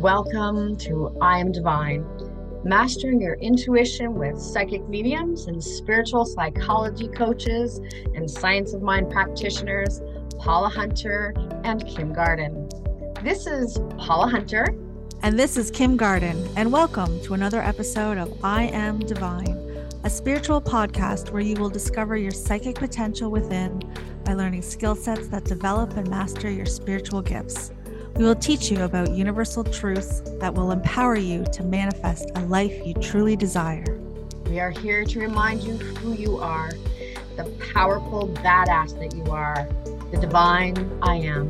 Welcome to I Am Divine, mastering your intuition with psychic mediums and spiritual psychology coaches and science of mind practitioners, Paula Hunter and Kim Garden. This is Paula Hunter. And this is Kim Garden, and welcome to another episode of I Am Divine, a spiritual podcast where you will discover your psychic potential within by learning skill sets that develop and master your spiritual gifts. We will teach you about universal truths that will empower you to manifest a life you truly desire. We are here to remind you who you are, the powerful badass that you are, the divine I am.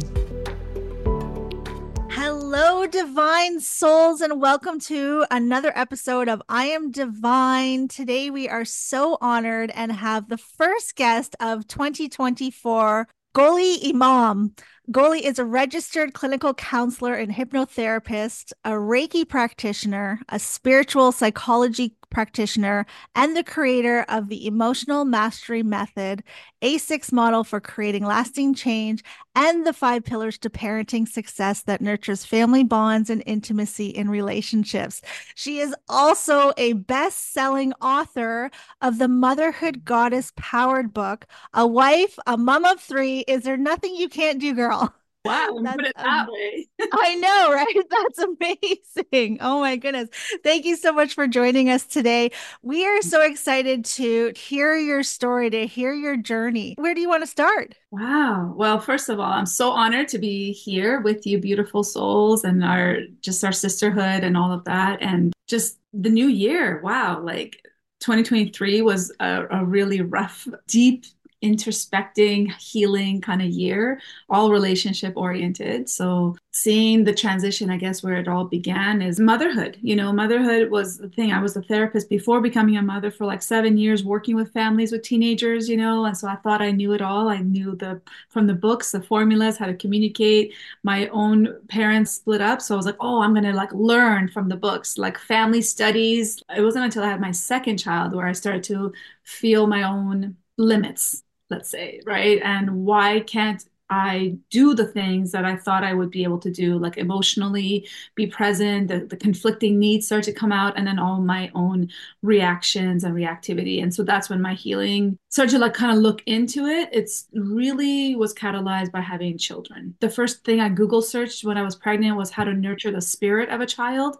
Hello, divine souls, and welcome to another episode of I Am Divine. Today, we are so honored and have the first guest of 2024, Goly Imam. Goly is a registered clinical counselor and hypnotherapist, a Reiki practitioner, a spiritual psychology practitioner, and the creator of the Emotional Mastery Method, A6 model for creating lasting change, and the five pillars to parenting success that nurtures family bonds and intimacy in relationships. She is also a best selling author of the Motherhood Goddess Powered book, A Wife, a Mom of Three. Is there nothing you can't do, girl? Wow, put it that um, way. I know, right? That's amazing. Oh my goodness. Thank you so much for joining us today. We are so excited to hear your story, to hear your journey. Where do you want to start? Wow. Well, first of all, I'm so honored to be here with you, beautiful souls, and our just our sisterhood and all of that. And just the new year. Wow. Like 2023 was a, a really rough, deep introspecting, healing kind of year, all relationship oriented. So seeing the transition, I guess, where it all began is motherhood. You know, motherhood was the thing. I was a therapist before becoming a mother for like seven years, working with families with teenagers, you know, and so I thought I knew it all. I knew the from the books, the formulas, how to communicate. My own parents split up. So I was like, oh, I'm gonna like learn from the books, like family studies. It wasn't until I had my second child where I started to feel my own limits let's say, right? And why can't I do the things that I thought I would be able to do, like emotionally be present, the, the conflicting needs start to come out, and then all my own reactions and reactivity. And so that's when my healing started to like kind of look into it. It's really was catalyzed by having children. The first thing I Google searched when I was pregnant was how to nurture the spirit of a child.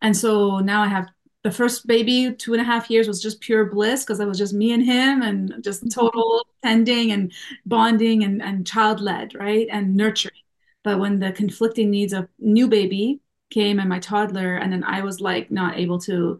And so now I have the first baby two and a half years was just pure bliss because it was just me and him and just mm-hmm. total tending and bonding and, and child led right and nurturing but when the conflicting needs of new baby came and my toddler and then i was like not able to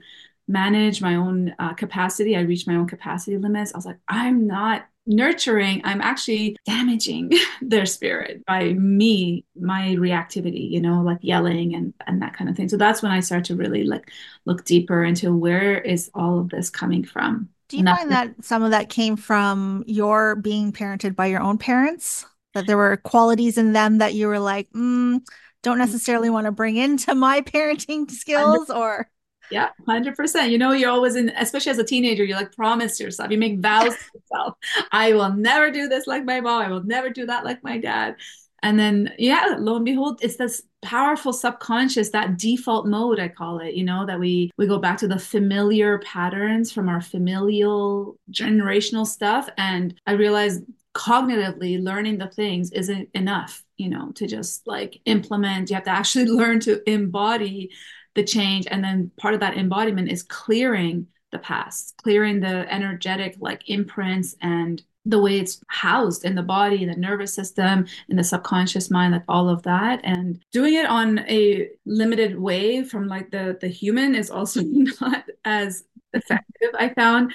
manage my own uh, capacity i reached my own capacity limits i was like i'm not nurturing, I'm actually damaging their spirit by me, my reactivity, you know, like yelling and, and that kind of thing. So that's when I start to really like look deeper into where is all of this coming from. Do you find that some of that came from your being parented by your own parents? That there were qualities in them that you were like, mm, don't necessarily want to bring into my parenting skills or yeah, 100%. You know, you're always in, especially as a teenager, you like promise yourself, you make vows to yourself. I will never do this like my mom. I will never do that like my dad. And then, yeah, lo and behold, it's this powerful subconscious, that default mode, I call it, you know, that we, we go back to the familiar patterns from our familial generational stuff. And I realized cognitively learning the things isn't enough, you know, to just like implement. You have to actually learn to embody the change and then part of that embodiment is clearing the past clearing the energetic like imprints and the way it's housed in the body, in the nervous system, in the subconscious mind, like all of that. And doing it on a limited way from like the the human is also not as effective. I found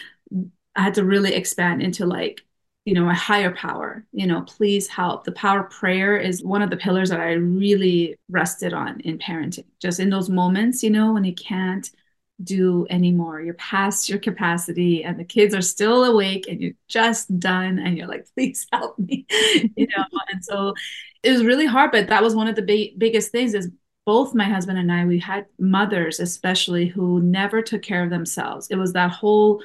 I had to really expand into like you know, a higher power, you know, please help. The power prayer is one of the pillars that I really rested on in parenting. Just in those moments, you know, when you can't do anymore, you're past your capacity and the kids are still awake and you're just done and you're like, please help me, you know. and so it was really hard, but that was one of the big, biggest things is both my husband and I, we had mothers especially who never took care of themselves. It was that whole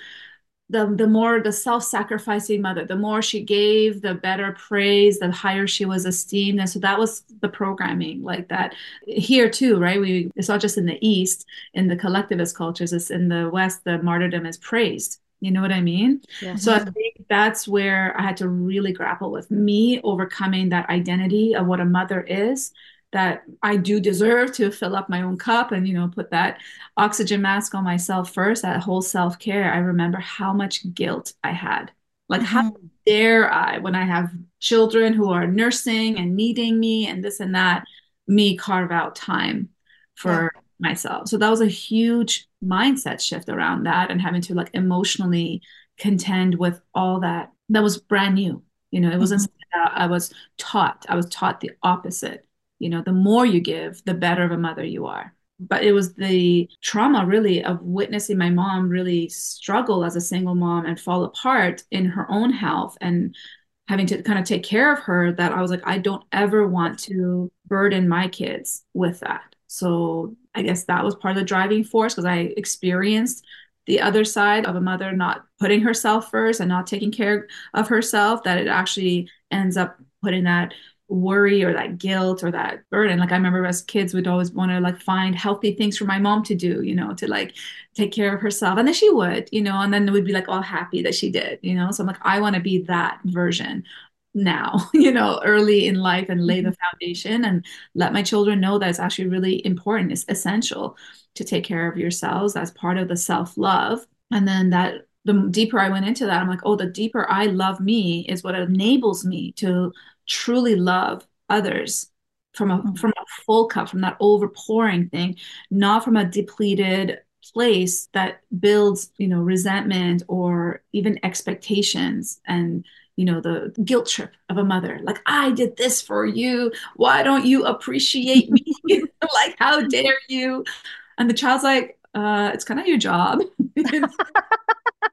the the more the self-sacrificing mother the more she gave the better praise the higher she was esteemed. And so that was the programming like that. Here too right? We it's not just in the east in the collectivist cultures it's in the west the martyrdom is praised. You know what I mean? So I think that's where I had to really grapple with me overcoming that identity of what a mother is that I do deserve to fill up my own cup and you know put that oxygen mask on myself first that whole self-care. I remember how much guilt I had. Like mm-hmm. how dare I when I have children who are nursing and needing me and this and that me carve out time for yeah. myself. So that was a huge mindset shift around that and having to like emotionally contend with all that. That was brand new. You know it wasn't mm-hmm. I was taught. I was taught the opposite you know the more you give the better of a mother you are. But it was the trauma really of witnessing my mom really struggle as a single mom and fall apart in her own health and having to kind of take care of her that I was like I don't ever want to burden my kids with that. So I guess that was part of the driving force because I experienced the other side of a mother not putting herself first and not taking care of herself that it actually ends up putting that worry or that guilt or that burden. Like i remember as kids would always want to like find healthy things for my mom to do you know to like take care of herself. And then she would you know and then we'd be like all happy that she did you know? So i'm like i want to be that version now you know early in life and lay the mm-hmm. foundation and let my children know that it's actually really important it's essential to take care of yourselves as part of the self-love. And then that the deeper I went into that, I'm like, oh, the deeper I love me is what enables me to truly love others from a mm-hmm. from a full cup from that overpouring thing not from a depleted place that builds you know resentment or even expectations and you know the guilt trip of a mother. Like i did this for you. Why don't you appreciate me? Like how dare you? And the child's like uh it's kind of your job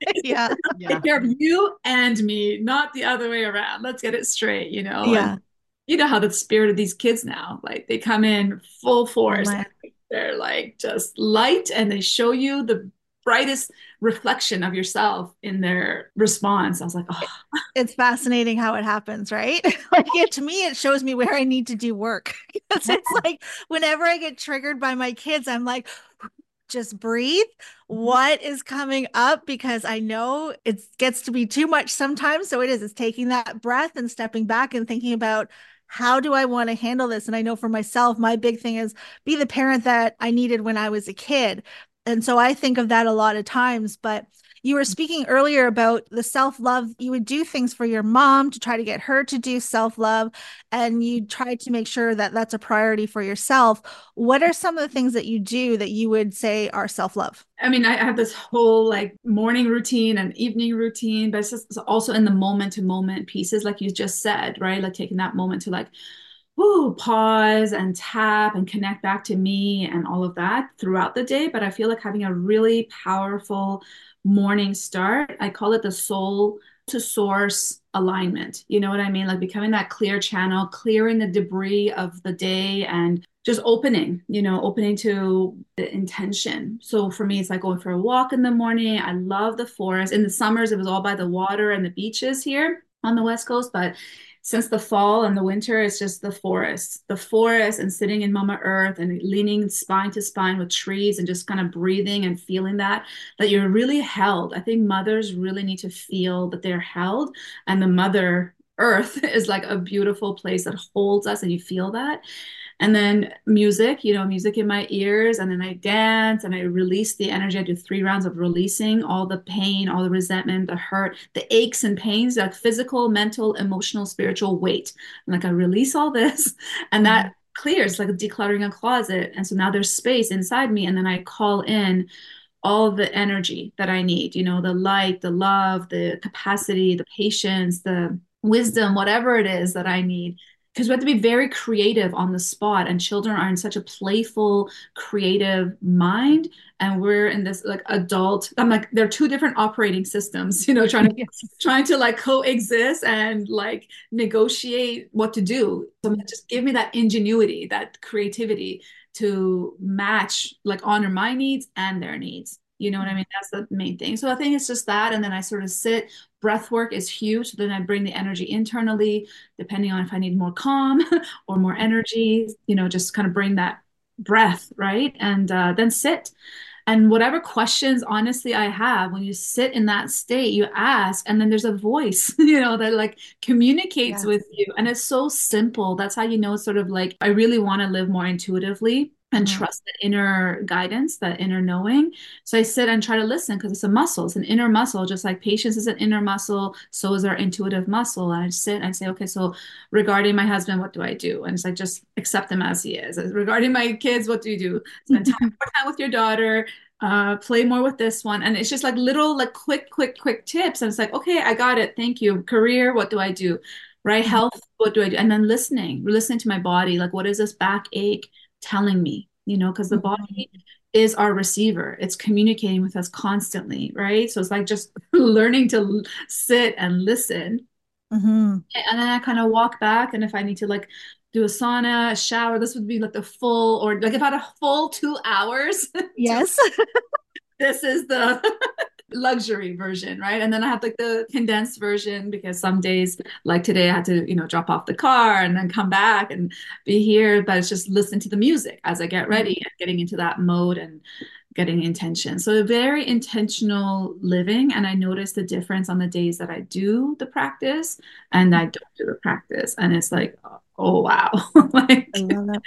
yeah. Take care of you and me, not the other way around. Let's get it straight, you know? Yeah. And you know how the spirit of these kids now, like they come in full force. They're like just light and they show you the brightest reflection of yourself in their response. I was like, oh. It's fascinating how it happens, right? like it, to me, it shows me where I need to do work. it's like whenever I get triggered by my kids, I'm like, just breathe. Mm-hmm. What is coming up? Because I know it gets to be too much sometimes. So it is, it's taking that breath and stepping back and thinking about how do I want to handle this? And I know for myself, my big thing is be the parent that I needed when I was a kid. And so I think of that a lot of times. But you were speaking earlier about the self love. You would do things for your mom to try to get her to do self love, and you try to make sure that that's a priority for yourself. What are some of the things that you do that you would say are self love? I mean, I have this whole like morning routine and evening routine, but it's, just, it's also in the moment to moment pieces, like you just said, right? Like taking that moment to like, Ooh, pause and tap and connect back to me and all of that throughout the day. But I feel like having a really powerful morning start. I call it the soul to source alignment. You know what I mean? Like becoming that clear channel, clearing the debris of the day and just opening, you know, opening to the intention. So for me, it's like going for a walk in the morning. I love the forest. In the summers, it was all by the water and the beaches here on the West Coast. But since the fall and the winter it's just the forest. The forest and sitting in mama earth and leaning spine to spine with trees and just kind of breathing and feeling that that you're really held. I think mothers really need to feel that they're held and the mother earth is like a beautiful place that holds us and you feel that and then music you know music in my ears and then i dance and i release the energy. I do three rounds of releasing all the pain all the resentment the hurt the aches and pains like physical mental emotional spiritual weight. And like i release all this and that mm-hmm. clears like decluttering a closet. And so now there's space inside me and then i call in all the energy that i need you know the light the love the capacity the patience the wisdom whatever it is that i need because we have to be very creative on the spot and children are in such a playful creative mind and we're in this like adult i'm like they're two different operating systems you know trying to yes. trying to like coexist and like negotiate what to do so just give me that ingenuity that creativity to match like honor my needs and their needs You know what I mm-hmm. mean? That's the main thing. So I think it's just that. And then I sort of sit. Breath work is huge. So then I bring the energy internally, depending on if I need more calm or more energy, you know, just kind of bring that breath, right? And uh, then sit. And whatever questions, honestly, I have, when you sit in that state, you ask, and then there's a voice, you know, that like communicates Yes. with you. And it's so simple. That's how you know sort of like, I really want to live more intuitively and Mhm. trust the inner guidance, that inner knowing. So I sit and try to listen because it's a muscle, it's an inner muscle, just like patience is an inner muscle, so is our intuitive muscle. And I sit and say, okay, so regarding my husband, what do I do? And it's like just accept him as he is. Regarding my kids, what do you do? Spend time, more time with your daughter, uh, play more with this one. And it's just like little, like quick, quick, quick tips. And it's like, okay, I got it. Thank you. Career, what do I do? Right? Health, what do I do? And then listening, listening to my body, like what is this backache telling me? You know, because the body is our receiver. It's communicating with us constantly, right? So it's like just learning to sit and listen. Mhm. And then I kind of walk back, and if I need to like do a sauna, a shower, this would be like the full, or like if I had a full two hours, Yes. this is the luxury version, right? And then I have like the condensed version because some days, like today, I had to, you know, drop off the car and then come back and be here. But it's just listen to the music as I get mm-hmm. ready and getting into that mode and getting intention. So very intentional living. And I notice the difference on the days that I do the practice and I don't do the practice. And it's like, oh wow. like I.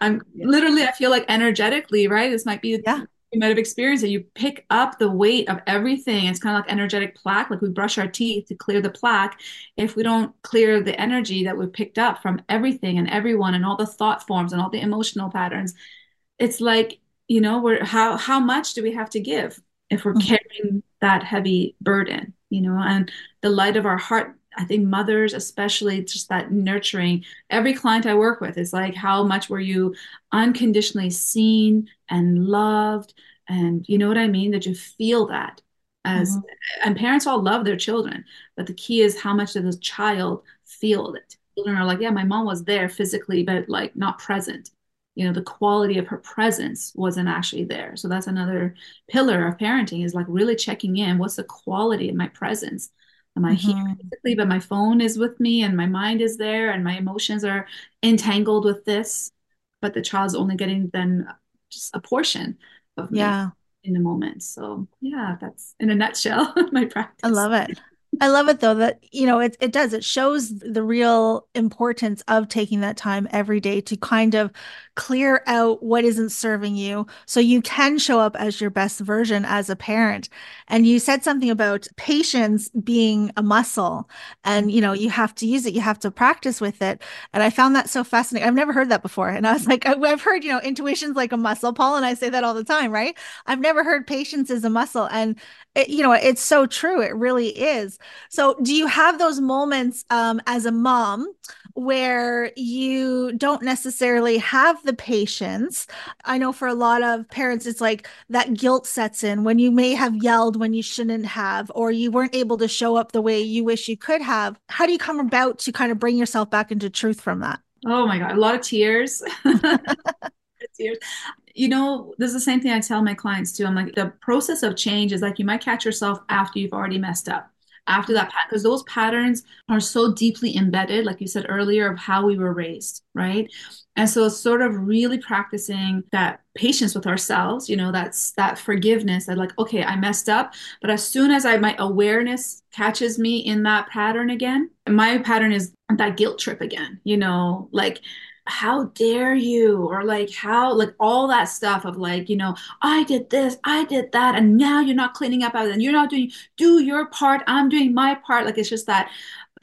I'm literally, I feel like energetically, right? This might be Yeah. You might have experienced it. You pick up the weight of everything. It's kind of like energetic plaque, like we brush our teeth to clear the plaque. If we don't clear the energy that we picked up from everything and everyone and all the thought forms and all the emotional patterns, it's like, you know, we're how how much do we have to give if we're Mhm. carrying that heavy burden, you know, and the light of our heart. I think mothers, especially, just that nurturing. Every client I work with is like, how much were you unconditionally seen and loved? And you know what I mean? That you feel that as, Mhm. and parents all love their children, but the key is how much does the child feel it? Children are like, yeah, my mom was there physically, but like not present. You know, the quality of her presence wasn't actually there. So that's another pillar of parenting is like really checking in. What's the quality of my presence? Am I here Mhm. physically, but my phone is with me and my mind is there and my emotions are entangled with this, but the child's only getting then just a portion of me Yeah. in the moment. So yeah, that's in a nutshell my practice. I love it. I love it though that you know it it does it shows the real importance of taking that time every day to kind of clear out what isn't serving you so you can show up as your best version as a parent. And you said something about patience being a muscle and you know you have to use it you have to practice with it and I found that so fascinating. I've never heard that before and I was like I've heard you know intuition's like a muscle. Paula and I say that all the time, right? I've never heard patience is a muscle and it, you know it's so true it really is so do you have those moments um, as a mom where you don't necessarily have the patience i know for a lot of parents it's like that guilt sets in when you may have yelled when you shouldn't have or you weren't able to show up the way you wish you could have how do you come about to kind of bring yourself back into truth from that Oh my God, a lot of tears. Tears. You know, this is the same thing I tell my clients too. I'm like, the process of change is like you might catch yourself after you've already messed up. After that, because those patterns are so deeply embedded, like you said earlier, of how we were raised, right? And so sort of really practicing that patience with ourselves, you know, that's that forgiveness that like, okay, I messed up, but as soon as I my awareness catches me in that pattern again, my pattern is that guilt trip again, you know, like how dare you? Or like how like all that stuff of like you know i did this i did that and now you're not cleaning up and you're not doing do your part i'm doing my part. Like it's just that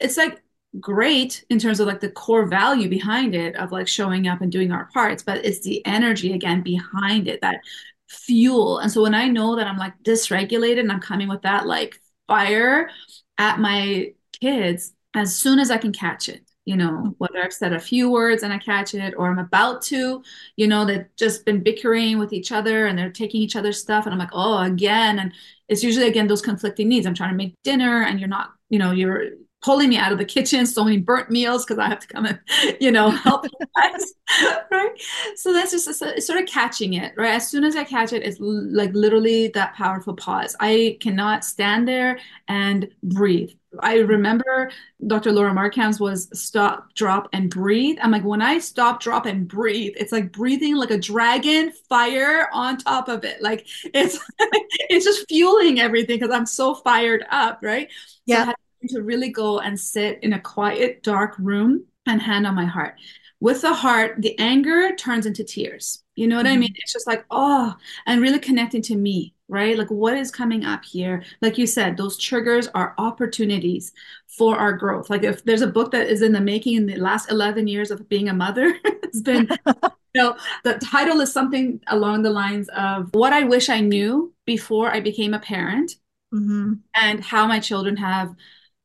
it's like great in terms of like the core value behind it of like showing up and doing our parts but it's the energy again behind it that fuel. And so when i know that i'm like dysregulated and i'm coming with that like fire at my kids as soon as i can catch it you know, whether I've said a few words and I catch it, or I'm about to, you know, they've just been bickering with each other and they're taking each other's stuff. And I'm like, oh, again. And it's usually, again, those conflicting needs. I'm trying to make dinner and you're not, you know, you're pulling me out of the kitchen, so many burnt meals because I have to come and, you know, help guys, right? So that's just it's sort of catching it, right? As soon as I catch it, it's like literally that powerful pause. I cannot stand there and breathe. I remember Dr. Laura Markham's was stop, drop, and breathe. I'm like, when I stop, drop, and breathe, it's like breathing like a dragon, fire on top of it. Like it's it's just fueling everything because I'm so fired up, right? Yeah. So to really go and sit in a quiet, dark room and hand on my heart. With the heart, the anger turns into tears. You know what mm-hmm. I mean? It's just like, oh, and really connecting to me, right? Like what is coming up here? Like you said, those triggers are opportunities for our growth. Like if there's a book that is in the making in the last 11 years of being a mother, it's been, you know, the title is something along the lines of what I wish I knew before I became a parent mm-hmm. and how my children have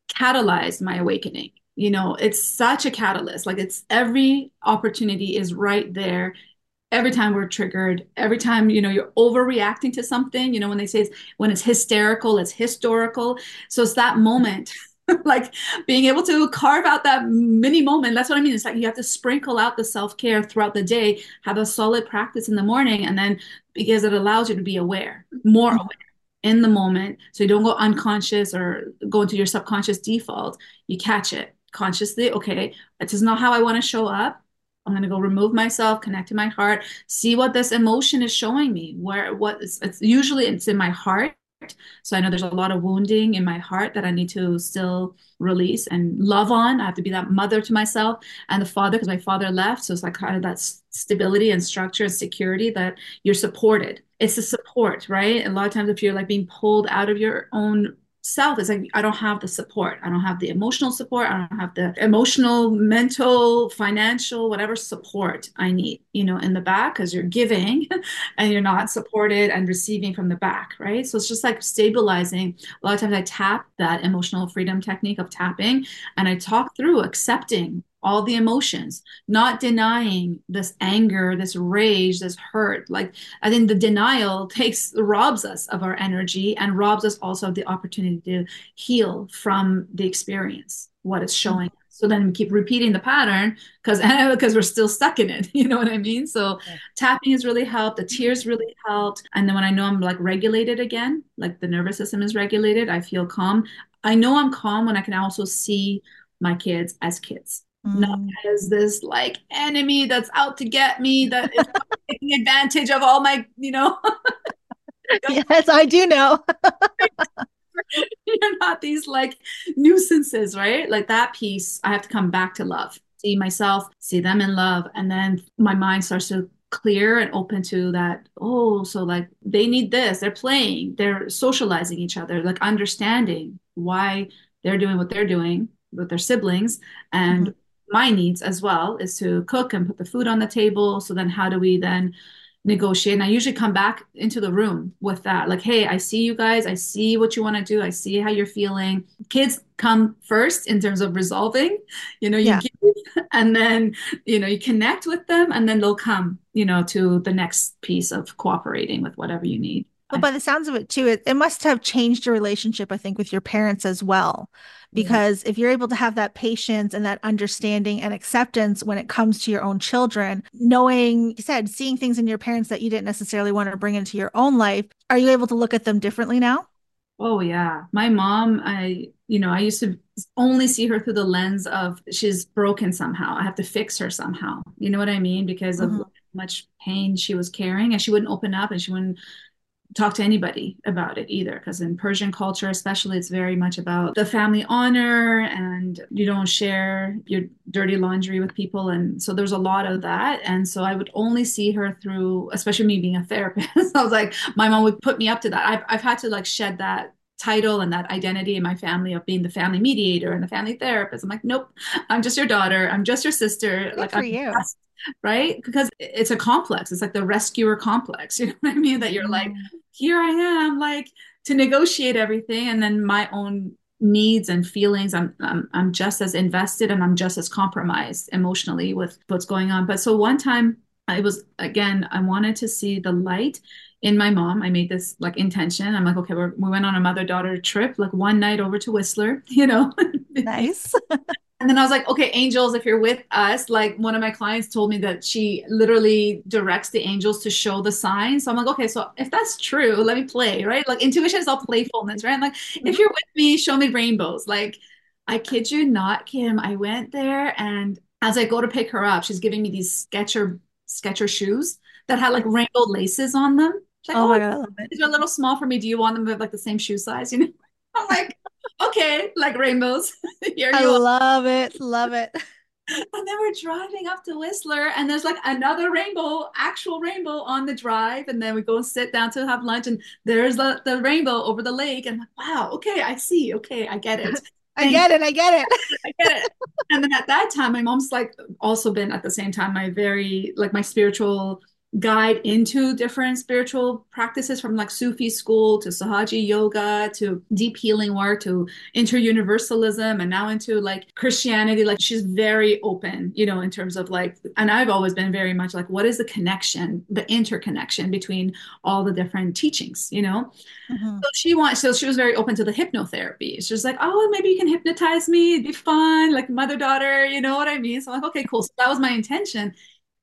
catalyzed my awakening. You know it's such a catalyst. Like it's every opportunity is right there. Every time we're triggered every time you know you're overreacting to something you know when they say when it's hysterical it's historical. So it's that moment like being able to carve out that mini moment. That's what i mean. It's like you have to sprinkle out the self-care throughout the day have a solid practice in the morning and then because it allows you to be aware more aware in the moment so you don't go unconscious or go into your subconscious default you catch it consciously okay this is not how i want to show up i'm going to go remove myself connect to my heart see what this emotion is showing me where what is it's usually it's in my heart so I know there's a lot of wounding in my heart that I need to still release and love on. I have to be that mother to myself and the father because my father left. So it's like kind of that stability and structure and security that you're supported. It's the support, right? A lot of times if you're like being pulled out of your own self it's like i don't have the support. I don't have the emotional support. I don't have the emotional mental financial whatever support i need you know in the back because you're giving and you're not supported and receiving from the back right? So it's just like stabilizing. A lot of times i tap that emotional freedom technique of tapping and i talk through accepting all the emotions, not denying this anger, this rage, this hurt. Like I think the denial takes robs us of our energy and robs us also of the opportunity to heal from the experience, what it's mm-hmm. showing. So then we keep repeating the pattern because because we're still stuck in it. You know what I mean? So tapping has really helped. The tears really helped. And then when I know I'm like regulated again, like the nervous system is regulated, I feel calm. I know I'm calm when I can also see my kids as kids mm. not as this like enemy that's out to get me that is taking advantage of all my you know? Yes i do know. You're not these like nuisances right? Like that piece i have to come back to love. See myself see them in love and then my mind starts to clear and open to that oh so like they need this they're playing they're socializing each other like understanding why they're doing what they're doing with their siblings and mm-hmm my needs as well is to cook and put the food on the table. So then how do we then negotiate? And I usually come back into the room with that. Like, hey, I see you guys. I see what you want to do. I see how you're feeling. Kids come first in terms of resolving. You know, you yeah. give and then, you know, you connect with them and then they'll come, you know, to the next piece of cooperating with whatever you need. But by the sounds of it too, it, it must have changed your relationship, I think, with your parents as well. Because if you're able to have that patience and that understanding and acceptance when it comes to your own children knowing you said seeing things in your parents that you didn't necessarily want to bring into your own life are you able to look at them differently now? Oh yeah. My mom i you know i used to only see her through the lens of she's broken somehow. I have to fix her somehow. You know what i mean? Because mm-hmm. of much pain she was carrying and she wouldn't open up and she wouldn't talk to anybody about it either because in persian culture especially it's very much about the family honor and you don't share your dirty laundry with people. And so there's a lot of that. And so i would only see her through especially me being a therapist i was like my mom would put me up to that. I've, I've had to like shed that title and that identity in my family of being the family mediator and the family therapist. I'm like nope i'm just your daughter. I'm just your sister. Good like for I'm you right? Because it's a complex. It's like the rescuer complex you know what i mean? That you're mm-hmm. like here I am, like to negotiate everything, and then my own needs and feelings I'm, I'm i'm just as invested and i'm just as compromised emotionally with what's going on. But so one time i was again i wanted to see the light in my mom. I made this like intention. I'm like okay we went on a mother daughter trip like one night over to whistler you know? Nice. And then I was like, okay, angels, if you're with us, like one of my clients told me that she literally directs the angels to show the signs. So I'm like, okay, so if that's true, let me play, right? Like intuition is all playfulness, right? I'm like, if mm-hmm. you're with me, show me rainbows. Like, I kid you not, Kim, I went there and as I go to pick her up, she's giving me these Skecher Skecher shoes that had like rainbow laces on them. She's like, oh, oh my god, these are a little small for me. Do you want them with like the same shoe size? You know, I'm like, okay, like rainbows. Here I love it, love it. And then we're driving up to Whistler, and there's like another rainbow, actual rainbow on the drive. And then we go and sit down to have lunch, and there's the, the rainbow over the lake. And I'm like, wow, okay, I see. Okay, I get it. I get it. I get it. I get it. And then at that time, my mom's like also been at the same time my very like my spiritual guide into different spiritual practices from like Sufi school to Sahaja yoga to deep healing work to interuniversalism and now into like Christianity. Like she's very open, you know, in terms of like, and I've always been very much like, what is the connection, the interconnection between all the different teachings, you know? Mm-hmm. So she wants, so she was very open to the hypnotherapy. She was like, oh, maybe you can hypnotize me, it'd be fun, like mother daughter, you know what I mean? So I'm like, okay, cool. So that was my intention.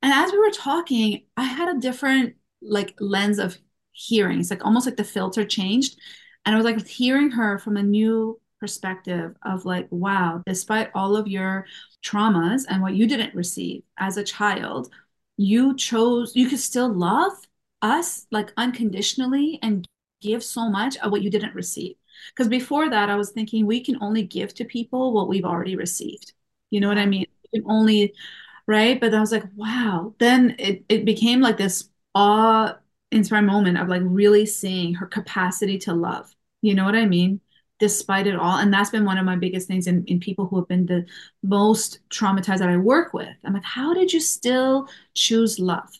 And as we were talking, I had a different like lens of hearing. It's like almost like the filter changed. And I was like hearing her from a new perspective of like, wow, despite all of your traumas and what you didn't receive as a child, you chose, you could still love us like unconditionally and give so much of what you didn't receive. Because before that, I was thinking we can only give to people what we've already received. You know what I mean? We can only right? But I was like, wow. Then it, it became like this awe inspiring moment of like really seeing her capacity to love. You know what I mean? Despite it all. And that's been one of my biggest things in, in people who have been the most traumatized that I work with. I'm like, how did you still choose love?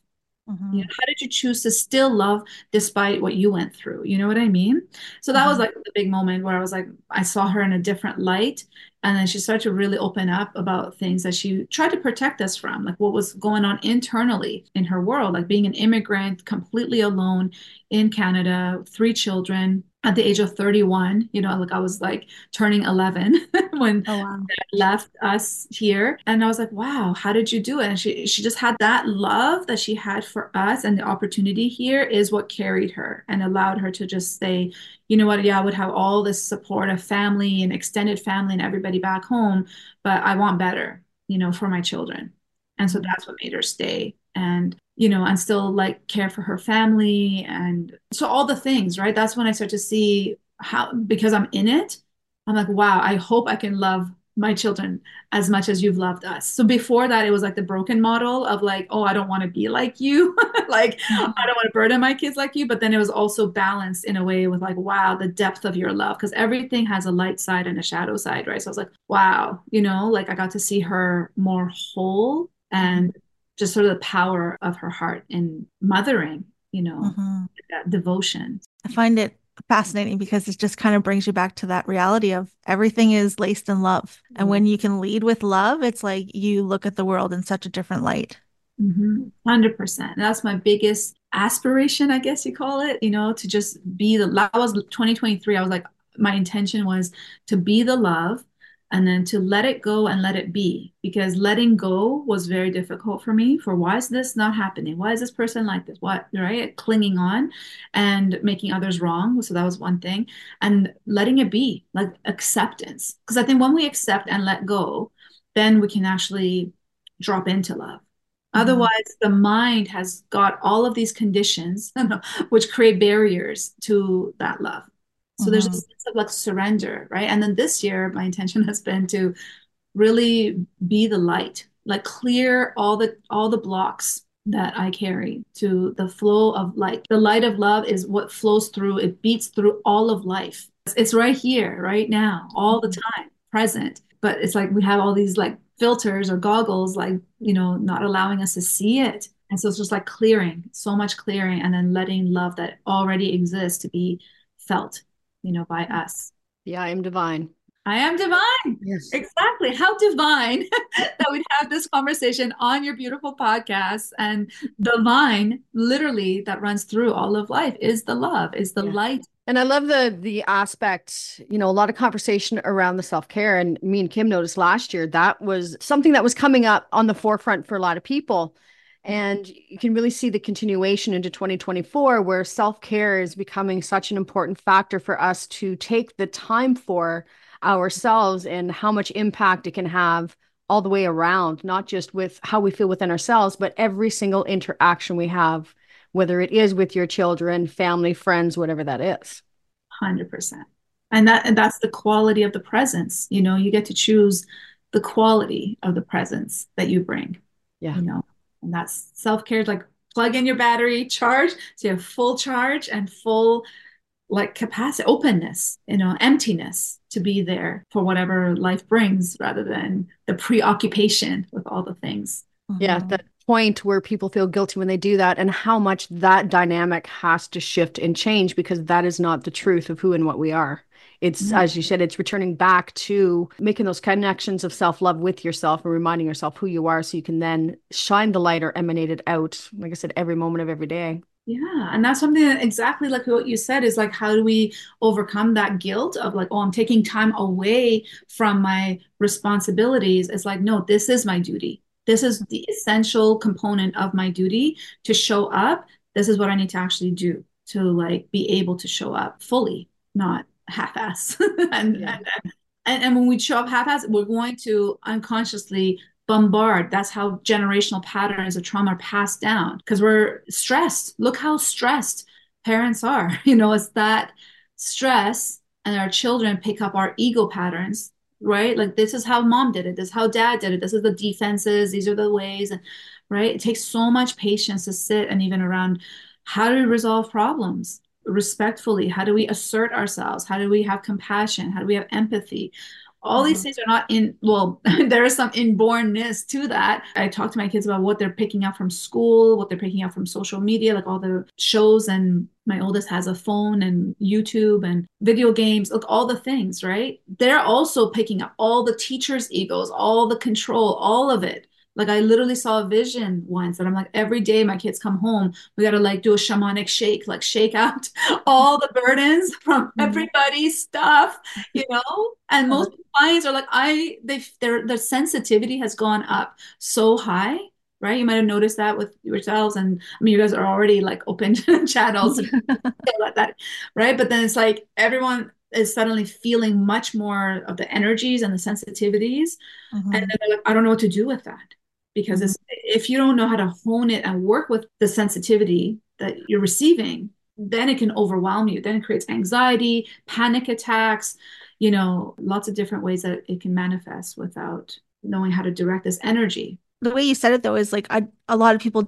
Mm-hmm. You know, how did you choose to still love despite what you went through? You know what I mean? So that mm-hmm. was like the big moment where I was like, I saw her in a different light. And then she started to really open up about things that she tried to protect us from, like what was going on internally in her world, like being an immigrant, completely alone in Canada, three children, at the age of 31 you know like i was like turning 11 when oh, wow. left us here and i was like wow how did you do it and she she just had that love that she had for us and the opportunity here is what carried her and allowed her to just say you know what yeah i would have all this support of family and extended family and everybody back home but i want better you know for my children and so mm-hmm. that's what made her stay and you know, and still like care for her family. And so all the things, right? That's when I start to see how, because I'm in it, I'm like, wow, I hope I can love my children as much as you've loved us. So before that, it was like the broken model of like, oh, I don't want to be like you. like, mm-hmm. I don't want to burden my kids like you. But then it was also balanced in a way with like, wow, the depth of your love. Because everything has a light side and a shadow side, right? So I was like, wow, you know, like I got to see her more whole and just sort of the power of her heart in mothering, you know, mm-hmm. that devotion. I find it fascinating because it just kind of brings you back to that reality of everything is laced in love. Mm-hmm. And when you can lead with love, it's like you look at the world in such a different light. Mm-hmm. 100%. That's my biggest aspiration, I guess you call it, you know, to just be the, that was 2023. I was like, my intention was to be the love and then to let it go and let it be because letting go was very difficult for me for why is this not happening? Why is this person like this? What right? Clinging on and making others wrong. So that was one thing. And letting it be like acceptance. Because i think when we accept and let go then we can actually drop into love. Mm-hmm. Otherwise, the mind has got all of these conditions which create barriers to that love. So mm-hmm. there's a sense of like surrender, right? And then this year, my intention has been to really be the light, like clear all the all the blocks that I carry to the flow of light. The light of love is what flows through, it beats through all of life. It's right here, right now, all the mm-hmm. time, present. But it's like we have all these like filters or goggles, like, you know, not allowing us to see it. And so it's just like clearing, so much clearing, and then letting love that already exists to be felt you know, by us. Yeah, I am divine. I am divine. Yes. Exactly. How divine that we'd have this conversation on your beautiful podcast. And the line literally that runs through all of life is the love, is the yeah. light And I love the the aspect, you know, a lot of conversation around the self-care. And me and Kim noticed last year that was something that was coming up on the forefront for a lot of people. And you can really see the continuation into 2024, where self care is becoming such an important factor for us to take the time for ourselves and how much impact it can have all the way around, not just with how we feel within ourselves, but every single interaction we have whether it is with your children, family, friends, whatever that is. 100%. And that and that's the quality of the presence. You know, you get to choose the quality of the presence that you bring. Yeah. You know, and that's self-care like plug in your battery, charge, so you have full charge and full like capacity, openness, you know, emptiness to be there for whatever life brings rather than the preoccupation with all the things. Yeah, mm-hmm. that point where people feel guilty when they do that and how much that dynamic has to shift and change because that is not the truth of who and what we are it's mm-hmm. as you said it's returning back to making those connections of self-love with yourself and reminding yourself who you are so you can then shine the light or emanate it out like i said every moment of every day yeah. And that's something that exactly like what you said is like, how do we overcome that guilt of like, oh, I'm taking time away from my responsibilities? It's like, no, this is my duty. This is the essential component of my duty to show up. This is what I need to actually do to like be able to show up fully, not half-ass. and, yeah. and, and, and when we show up half-ass, we're going to unconsciously bombard. That's how generational patterns of trauma are passed down because we're stressed. Look how stressed parents are. You know, it's that stress and our children pick up our ego patterns right? Like this is how mom did it. This is how dad did it. This is the defenses. These are the ways, and right? It takes so much patience to sit and even around how do we resolve problems respectfully? How do we assert ourselves? How do we have compassion? How do we have empathy? all these mm-hmm. things are not in well there is some inbornness to that i talk to my kids about what they're picking up from school what they're picking up from social media like all the shows and my oldest has a phone and youtube and video games like all the things right they're also picking up all the teachers egos all the control all of it like I literally saw a vision once and I'm like, every day my kids come home, we got to like do a shamanic shake, like shake out all the burdens from mm-hmm. everybody's stuff, you know? And most clients are like, I, they, their, their sensitivity has gone up so high right? You might have noticed that with yourselves, and I mean, you guys are already like open channels like that, right? But then it's like everyone is suddenly feeling much more of the energies and the sensitivities, mm-hmm. and then like, I don't know what to do with that because mm-hmm. if you don't know how to hone it and work with the sensitivity that you're receiving then it can overwhelm you then it creates anxiety panic attacks you know lots of different ways that it can manifest without knowing how to direct this energy the way you said it though is like a, a lot of people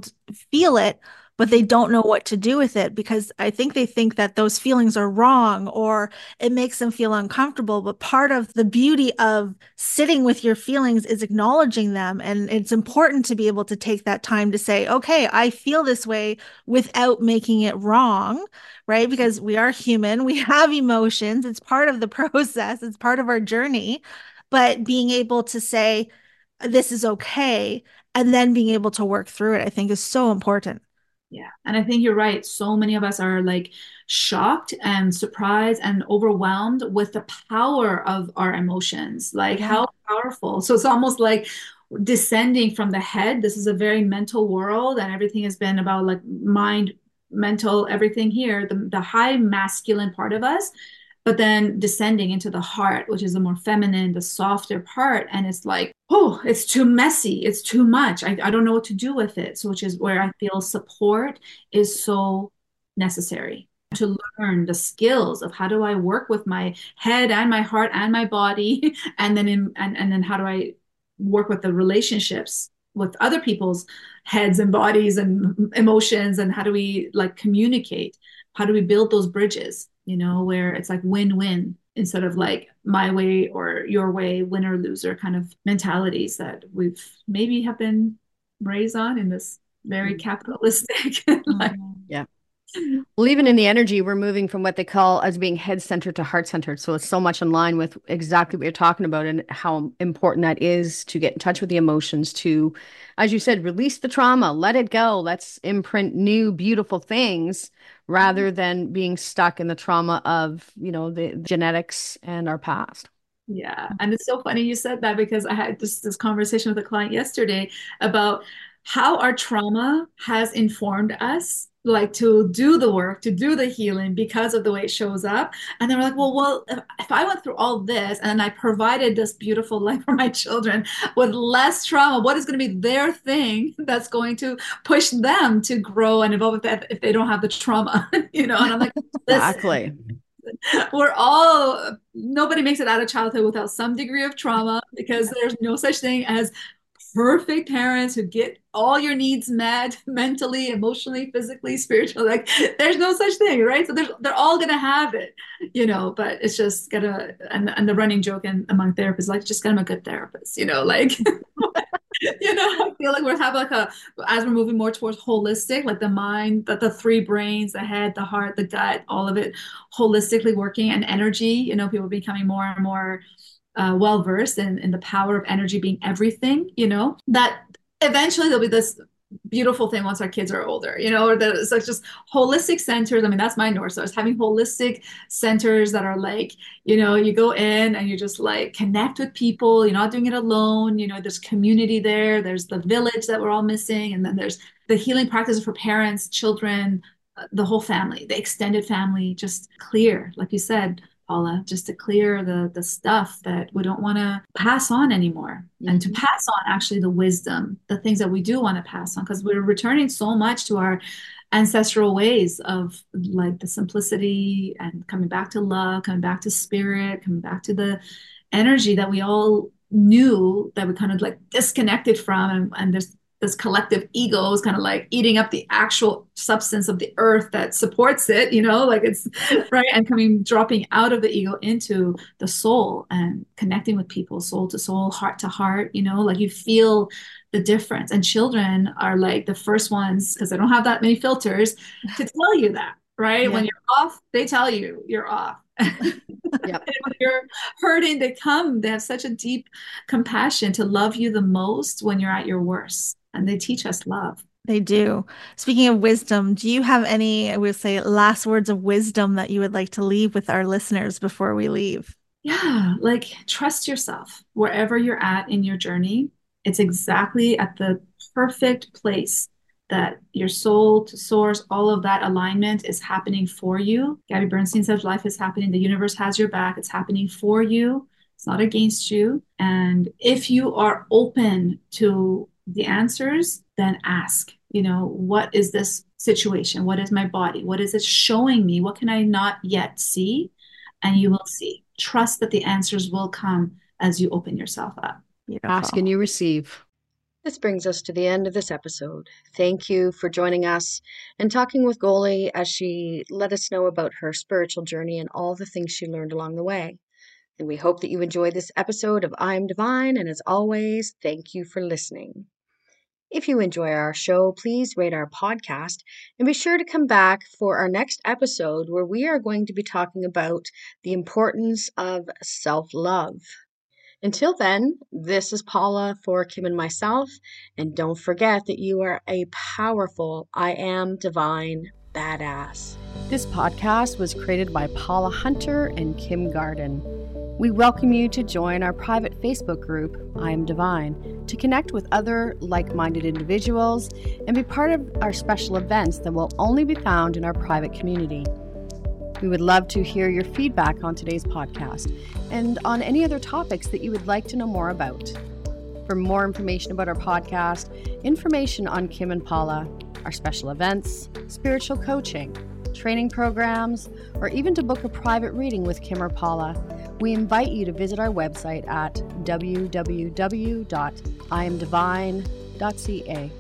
feel it but they don't know what to do with it because I think they think that those feelings are wrong or it makes them feel uncomfortable. But part of the beauty of sitting with your feelings is acknowledging them. And it's important to be able to take that time to say, okay, I feel this way without making it wrong, right? Because we are human, we have emotions, it's part of the process, it's part of our journey. But being able to say, this is okay, and then being able to work through it, I think is so important. Yeah. And I think you're right. So many of us are like shocked and surprised and overwhelmed with the power of our emotions. Like, how powerful. So it's almost like descending from the head. This is a very mental world, and everything has been about like mind, mental, everything here. The, the high masculine part of us but then descending into the heart, which is the more feminine, the softer part. And it's like, oh, it's too messy. It's too much. I, I don't know what to do with it. So, which is where I feel support is so necessary to learn the skills of how do I work with my head and my heart and my body. And then, in, and, and then how do I work with the relationships with other people's heads and bodies and emotions and how do we like communicate how do we build those bridges you know, where it's like win win instead of like my way or your way, winner loser kind of mentalities that we've maybe have been raised on in this very mm-hmm. capitalistic. like, yeah. Well, even in the energy, we're moving from what they call as being head centered to heart centered. So it's so much in line with exactly what you're talking about and how important that is to get in touch with the emotions, to, as you said, release the trauma, let it go. Let's imprint new, beautiful things rather mm-hmm. than being stuck in the trauma of, you know, the genetics and our past. Yeah. And it's so funny you said that because I had this this conversation with a client yesterday about how our trauma has informed us like to do the work to do the healing because of the way it shows up. And then we're like well well if, if i went through all this and i provided this beautiful life for my children with less trauma what is going to be their thing that's going to push them to grow and evolve if, if they don't have the trauma? You know and i'm like exactly. we're all nobody makes it out of childhood without some degree of trauma because there's no such thing as perfect parents who get all your needs met mentally, emotionally, physically, spiritually. Like there's no such thing, right? So they're all gonna have it, you know, but it's just gonna and, and the running joke in, among therapists, like just get them a good therapist, you know, like you know, I feel like we're having like a as we're moving more towards holistic, like the mind, that the three brains, the head, the heart, the gut, all of it holistically working and energy, you know, people becoming more and more uh, well versed in, in the power of energy being everything, you know, that eventually there'll be this beautiful thing once our kids are older, you know, or the so just holistic centers. I mean, that's my north star is having holistic centers that are like, you know, you go in and you just like connect with people. You're not doing it alone. You know, there's community there. There's the village that we're all missing, and then there's the healing practices for parents, children, uh, the whole family, the extended family. Just clear, like you said, Paula, just to clear the the stuff that we don't want to pass on anymore, mm-hmm. and to mm-hmm. pass on actually the wisdom, the things that we do want to pass on, because we're returning so much to our ancestral ways of like the simplicity and coming back to love, coming back to spirit, coming back to the energy that we all knew that we kind of like disconnected from and, and there's this collective ego is kind of like eating up the actual substance of the earth that supports it you know like it's right and coming dropping out of the ego into the soul and connecting with people soul to soul heart to heart you know like you feel the difference. And children are like the first ones because they don't have that many filters to tell you that right? Yeah. when you're off they tell you you're off. Yep. when you're hurting they come. They have such a deep compassion to love you the most when you're at your worst and they teach us love. They do. Speaking of wisdom, do you have any, I would say, last words of wisdom that you would like to leave with our listeners before we leave? Yeah, like trust yourself wherever you're at in your journey. It's exactly at the perfect place that your soul to source, all of that alignment is happening for you. Gabby Bernstein says life is happening, the universe has your back, it's happening for you, it's not against you. And if you are open to the answers, then ask, you know, what is this situation? What is my body? What is it showing me? What can I not yet see? And you will see. Trust that the answers will come as you open yourself up. Beautiful. Ask and you receive. This brings us to the end of this episode. Thank you for joining us and talking with Goly as she let us know about her spiritual journey and all the things she learned along the way. And we hope that you enjoyed this episode of I Am Divine. And as always, thank you for listening. If you enjoy our show, please rate our podcast and be sure to come back for our next episode where we are going to be talking about the importance of self love. Until then, this is Paula for Kim and myself, and don't forget that you are a powerful, I am divine badass. This podcast was created by Paula Hunter and Kim Garden. We welcome you to join our private Facebook group, I Am Divine, to connect with other like minded individuals and be part of our special events that will only be found in our private community. We would love to hear your feedback on today's podcast and on any other topics that you would like to know more about. For more information about our podcast, information on Kim and Paula, our special events, spiritual coaching, training programs, or even to book a private reading with Kim or Paula, we invite you to visit our website at www.iamdivine.ca.